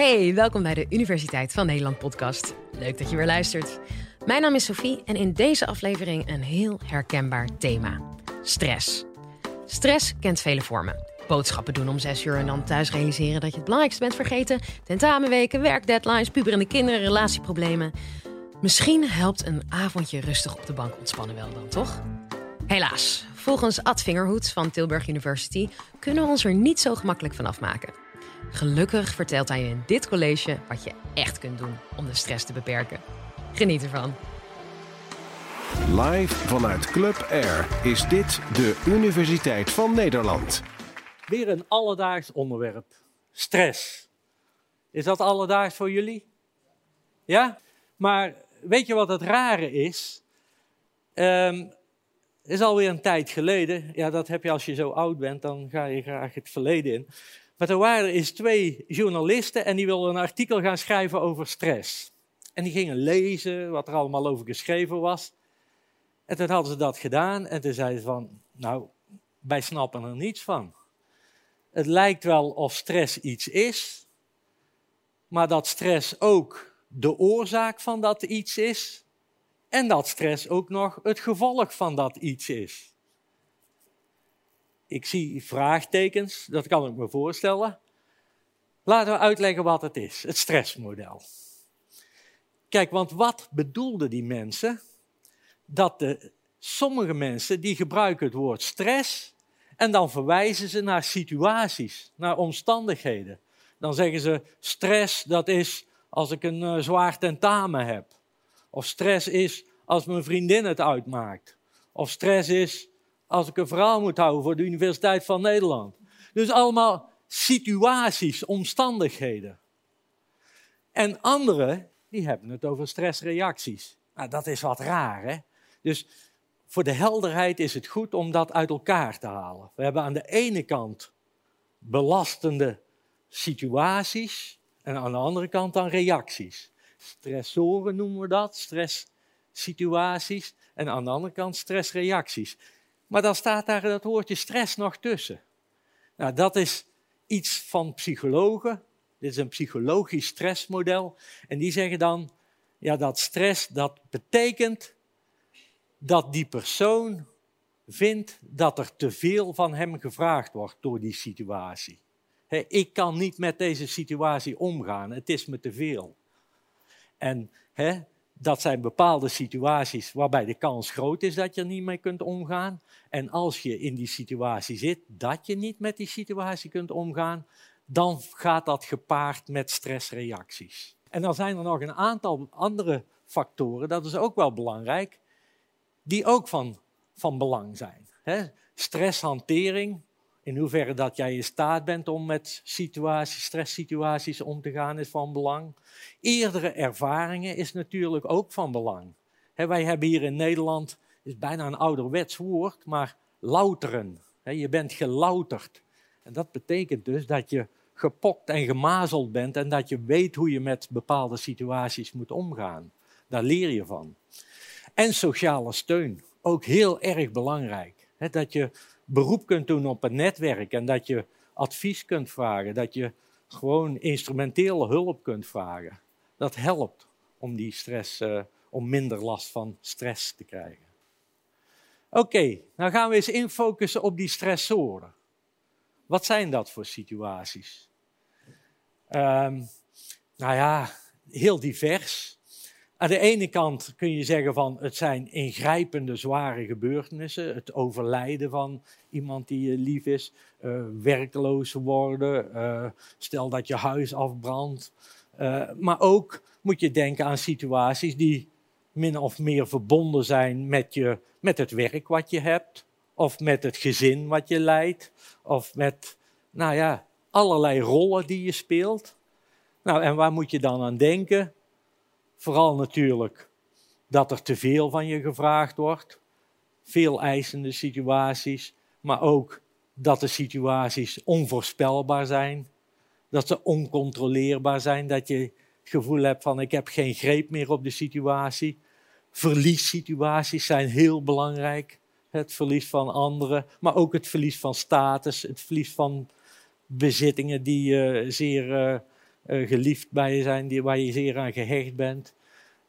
Hey, welkom bij de Universiteit van Nederland podcast. Leuk dat je weer luistert. Mijn naam is Sophie en in deze aflevering een heel herkenbaar thema: stress. Stress kent vele vormen. Boodschappen doen om zes uur en dan thuis realiseren dat je het belangrijkste bent vergeten. Tentamenweken, werkdeadlines, puberende kinderen, relatieproblemen. Misschien helpt een avondje rustig op de bank ontspannen wel dan, toch? Helaas, volgens Ad Vingerhoed van Tilburg University kunnen we ons er niet zo gemakkelijk van afmaken. Gelukkig vertelt hij je in dit college wat je echt kunt doen om de stress te beperken. Geniet ervan. Live vanuit Club Air is dit de Universiteit van Nederland. Weer een alledaags onderwerp. Stress. Is dat alledaags voor jullie? Ja? Maar weet je wat het rare is? Um, is alweer een tijd geleden. Ja, dat heb je als je zo oud bent, dan ga je graag het verleden in. Maar er waren eens twee journalisten en die wilden een artikel gaan schrijven over stress. En die gingen lezen wat er allemaal over geschreven was. En toen hadden ze dat gedaan en toen zeiden ze van, nou, wij snappen er niets van. Het lijkt wel of stress iets is, maar dat stress ook de oorzaak van dat iets is. En dat stress ook nog het gevolg van dat iets is. Ik zie vraagtekens, dat kan ik me voorstellen. Laten we uitleggen wat het is, het stressmodel. Kijk, want wat bedoelden die mensen? Dat de, sommige mensen die gebruiken het woord stress en dan verwijzen ze naar situaties, naar omstandigheden. Dan zeggen ze stress, dat is als ik een uh, zwaar tentamen heb. Of stress is als mijn vriendin het uitmaakt. Of stress is als ik een verhaal moet houden voor de Universiteit van Nederland. Dus allemaal situaties, omstandigheden. En anderen, die hebben het over stressreacties. Nou, dat is wat raar, hè? Dus voor de helderheid is het goed om dat uit elkaar te halen. We hebben aan de ene kant belastende situaties en aan de andere kant dan reacties. Stressoren noemen we dat, stresssituaties. En aan de andere kant stressreacties. Maar dan staat daar dat woordje stress nog tussen. Nou, dat is iets van psychologen. Dit is een psychologisch stressmodel. En die zeggen dan, ja, dat stress, dat betekent dat die persoon vindt dat er te veel van hem gevraagd wordt door die situatie. ik kan niet met deze situatie omgaan, het is me te veel. En dat zijn bepaalde situaties waarbij de kans groot is dat je er niet mee kunt omgaan. En als je in die situatie zit dat je niet met die situatie kunt omgaan, dan gaat dat gepaard met stressreacties. En dan zijn er nog een aantal andere factoren, dat is ook wel belangrijk, die ook van, van belang zijn. Stresshantering, in hoeverre dat jij in staat bent om met situaties, stresssituaties om te gaan, is van belang. Eerdere ervaringen is natuurlijk ook van belang. wij hebben hier in Nederland, is bijna een ouderwets woord, maar louteren. je bent gelouterd. En dat betekent dus dat je gepokt en gemazeld bent en dat je weet hoe je met bepaalde situaties moet omgaan. Daar leer je van. En sociale steun, ook heel erg belangrijk. dat je beroep kunt doen op een netwerk en dat je advies kunt vragen, dat je gewoon instrumentele hulp kunt vragen. Dat helpt om die stress, uh, om minder last van stress te krijgen. Oké, okay, nou gaan we eens infocussen op die stressoren. Wat zijn dat voor situaties? Um, nou ja, heel divers. Aan de ene kant kun je zeggen van het zijn ingrijpende, zware gebeurtenissen. Het overlijden van iemand die je lief is, uh, werkloos worden, uh, stel dat je huis afbrandt. Maar ook moet je denken aan situaties die min of meer verbonden zijn met, je, met het werk wat je hebt, of met het gezin wat je leidt, of met, nou ja, allerlei rollen die je speelt. Nou, en waar moet je dan aan denken? Vooral natuurlijk dat er te veel van je gevraagd wordt, veel eisende situaties, maar ook dat de situaties onvoorspelbaar zijn, dat ze oncontroleerbaar zijn, dat je het gevoel hebt van ik heb geen greep meer op de situatie. Verliessituaties zijn heel belangrijk. Het verlies van anderen, maar ook het verlies van status, het verlies van bezittingen die uh, zeer uh, uh, geliefd bij je zijn, die, waar je zeer aan gehecht bent.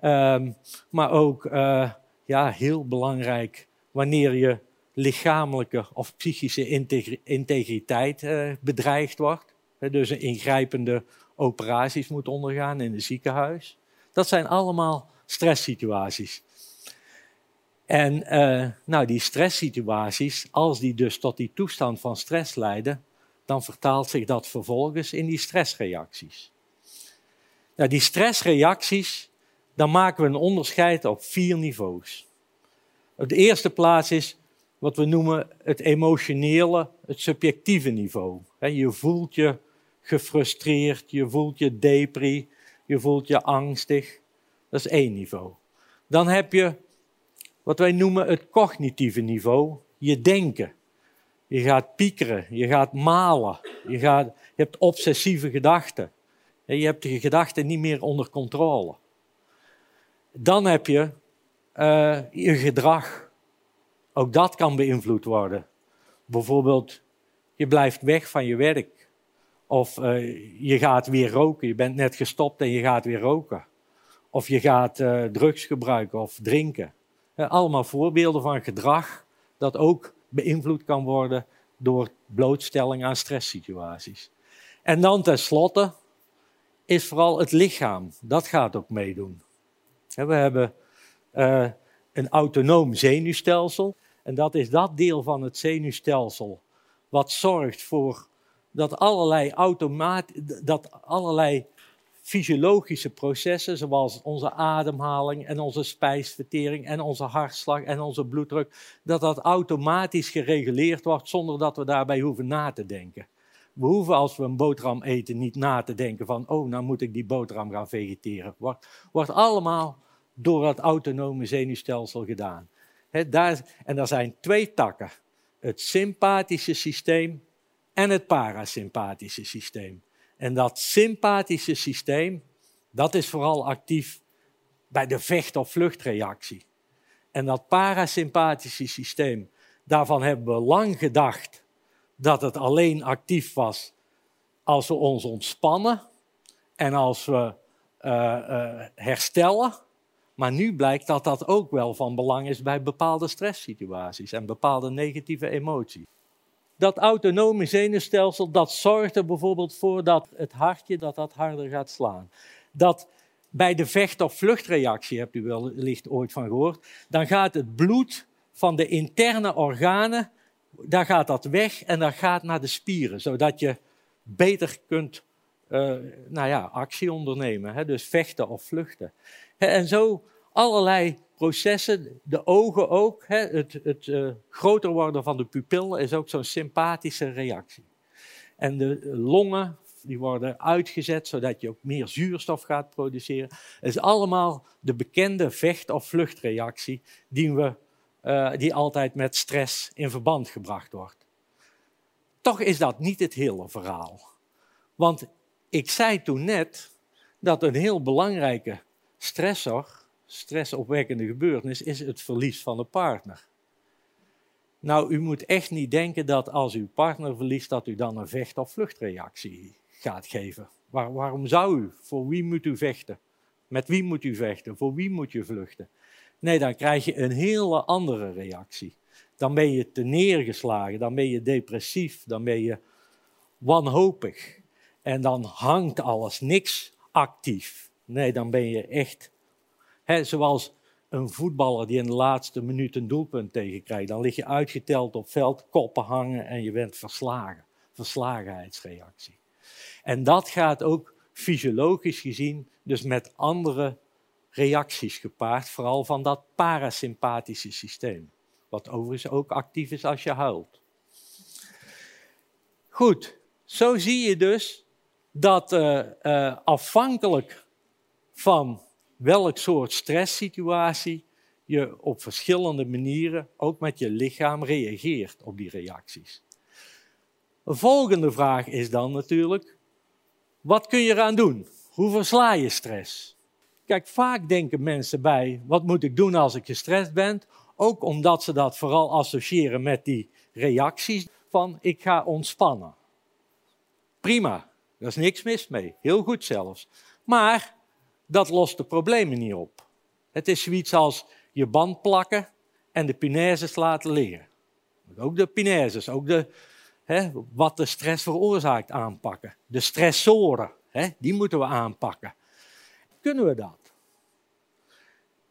Um, maar ook, uh, ja, heel belangrijk, wanneer je lichamelijke of psychische integriteit uh, bedreigd wordt. dus een ingrijpende operaties moet ondergaan in het ziekenhuis. Dat zijn allemaal stresssituaties. En uh, nou, die stresssituaties, als die dus tot die toestand van stress leiden, dan vertaalt zich dat vervolgens in die stressreacties. Nou, die stressreacties, dan maken we een onderscheid op vier niveaus. Op de eerste plaats is wat we noemen het emotionele, het subjectieve niveau. Je voelt je gefrustreerd, je voelt je depri, je voelt je angstig. Dat is één niveau. Dan heb je wat wij noemen het cognitieve niveau, je denken. Je gaat piekeren, je gaat malen, je, gaat, je hebt obsessieve gedachten. Je hebt je gedachten niet meer onder controle. Dan heb je uh, je gedrag. Ook dat kan beïnvloed worden. Bijvoorbeeld, je blijft weg van je werk. Of uh, je gaat weer roken. Je bent net gestopt en je gaat weer roken. Of je gaat uh, drugs gebruiken of drinken. allemaal voorbeelden van gedrag dat ook beïnvloed kan worden door blootstelling aan stresssituaties. En dan tenslotte is vooral het lichaam. Dat gaat ook meedoen. We hebben uh, een autonoom zenuwstelsel. En dat is dat deel van het zenuwstelsel wat zorgt voor dat allerlei, automaat, dat allerlei fysiologische processen, zoals onze ademhaling en onze spijsvertering en onze hartslag en onze bloeddruk, dat dat automatisch gereguleerd wordt zonder dat we daarbij hoeven na te denken. We hoeven als we een boterham eten niet na te denken van, oh, nou moet ik die boterham gaan vegeteren. Wordt, wordt allemaal door het autonome zenuwstelsel gedaan. daar, en er zijn twee takken. Het sympathische systeem en het parasympathische systeem. En dat sympathische systeem, dat is vooral actief bij de vecht- of vluchtreactie. En dat parasympathische systeem, daarvan hebben we lang gedacht dat het alleen actief was als we ons ontspannen en als we uh, uh, herstellen. Maar nu blijkt dat dat ook wel van belang is bij bepaalde stresssituaties en bepaalde negatieve emoties. Dat autonome zenuwstelsel, dat zorgt er bijvoorbeeld voor dat het hartje dat dat harder gaat slaan. Dat bij de vecht- of vluchtreactie, hebt u wellicht ooit van gehoord, dan gaat het bloed van de interne organen, daar gaat dat weg en dat gaat naar de spieren, zodat je beter kunt uh, nou ja, actie ondernemen, hè? dus vechten of vluchten. En zo allerlei processen, de ogen ook, hè, het, het uh, groter worden van de pupil is ook zo'n sympathische reactie. En de longen, die worden uitgezet zodat je ook meer zuurstof gaat produceren. Is allemaal de bekende vecht- of vluchtreactie die, we, uh, die altijd met stress in verband gebracht wordt. Toch is dat niet het hele verhaal. Want ik zei toen net dat een heel belangrijke stressor stressopwekkende gebeurtenis is het verlies van de partner. Nou, u moet echt niet denken dat als uw partner verliest, dat u dan een vecht- of vluchtreactie gaat geven. Waar, waarom zou u? Voor wie moet u vechten? Met wie moet u vechten? Voor wie moet je vluchten? Nee, dan krijg je een hele andere reactie. Dan ben je te neergeslagen, dan ben je depressief, dan ben je wanhopig. En dan hangt alles, niks actief. Nee, dan ben je echt zoals een voetballer die in de laatste minuut een doelpunt tegenkrijgt. Dan lig je uitgeteld op veld, koppen hangen en je bent verslagen. Verslagenheidsreactie. En dat gaat ook fysiologisch gezien dus met andere reacties gepaard, vooral van dat parasympathische systeem. Wat overigens ook actief is als je huilt. Goed, zo zie je dus dat uh, uh, afhankelijk van welk soort stresssituatie je op verschillende manieren, ook met je lichaam, reageert op die reacties. Een volgende vraag is dan natuurlijk, wat kun je eraan doen? Hoe versla je stress? Kijk, vaak denken mensen bij, wat moet ik doen als ik gestrest ben? Ook omdat ze dat vooral associëren met die reacties van, ik ga ontspannen. Prima, Daar is niks mis mee. Heel goed zelfs. Maar dat lost de problemen niet op. Het is zoiets als je band plakken en de punaises laten liggen. Ook de punaises, ook de, hè, wat de stress veroorzaakt aanpakken. De stressoren, hè, die moeten we aanpakken. Kunnen we dat?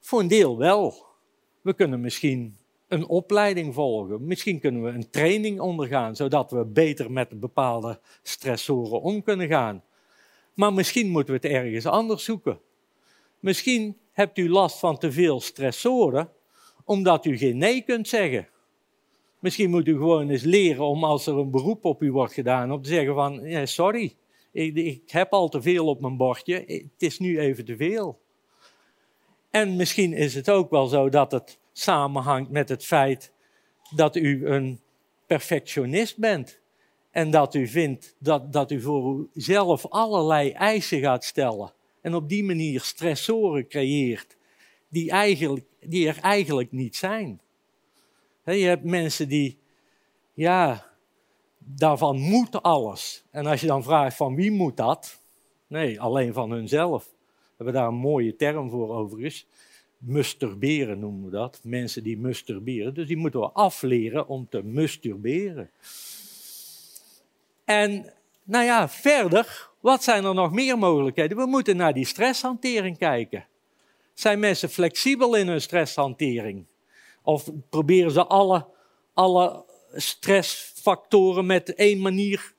Voor een deel wel. We kunnen misschien een opleiding volgen. Misschien kunnen we een training ondergaan, zodat we beter met bepaalde stressoren om kunnen gaan. Maar misschien moeten we het ergens anders zoeken. Misschien hebt u last van te veel stressoren, omdat u geen nee kunt zeggen. Misschien moet u gewoon eens leren om als er een beroep op u wordt gedaan, om te zeggen van, ja, sorry, ik, ik heb al te veel op mijn bordje, het is nu even te veel. En misschien is het ook wel zo dat het samenhangt met het feit dat u een perfectionist bent. En dat u vindt dat, dat u voor uzelf allerlei eisen gaat stellen. En op die manier stressoren creëert die, eigenlijk, die er eigenlijk niet zijn. je hebt mensen die, ja, daarvan moet alles. En als je dan vraagt van wie moet dat? Nee, alleen van hunzelf. We hebben daar een mooie term voor overigens. Musturberen noemen we dat. Mensen die musturberen. Dus die moeten we afleren om te musturberen. En nou ja, verder, wat zijn er nog meer mogelijkheden? We moeten naar die stresshantering kijken. Zijn mensen flexibel in hun stresshantering? Of proberen ze alle, alle stressfactoren met één manier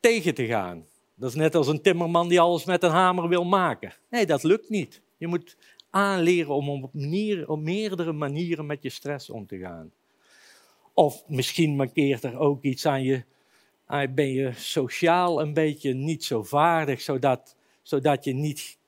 tegen te gaan? Dat is net als een timmerman die alles met een hamer wil maken. Nee, dat lukt niet. Je moet aanleren om op, op meerdere manieren met je stress om te gaan. Of misschien mankeert er ook iets aan je, ben je sociaal een beetje niet zo vaardig, zodat, zodat je niet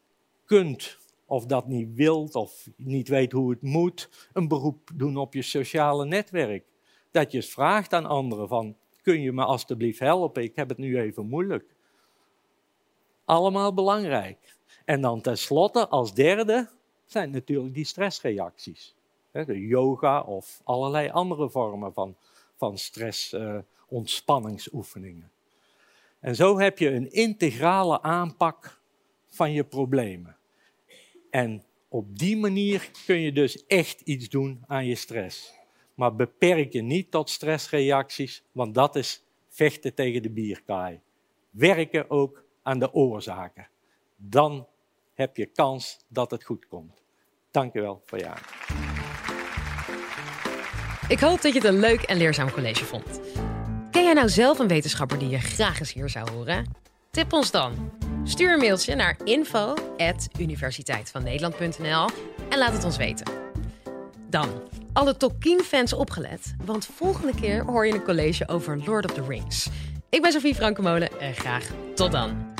kunt of dat niet wilt of niet weet hoe het moet, een beroep doen op je sociale netwerk. Dat je vraagt aan anderen van, kun je me alstublieft helpen, ik heb het nu even moeilijk. Allemaal belangrijk. En dan tenslotte als derde zijn natuurlijk die stressreacties. De yoga of allerlei andere vormen van, van stress, uh, ontspanningsoefeningen. En zo heb je een integrale aanpak van je problemen. En op die manier kun je dus echt iets doen aan je stress. Maar beperk je niet tot stressreacties, want dat is vechten tegen de bierkaai. Werken ook aan de oorzaken. Dan heb je kans dat het goed komt. Dank je wel voor aandacht. Ik hoop dat je het een leuk en leerzaam college vond. Ken jij nou zelf een wetenschapper die je graag eens hier zou horen? Tip ons dan. Stuur een mailtje naar info.universiteitvannederland.nl en laat het ons weten. Dan, alle Tolkien-fans opgelet, want volgende keer hoor je een college over Lord of the Rings. Ik ben Sophie Frankemolen en graag tot dan.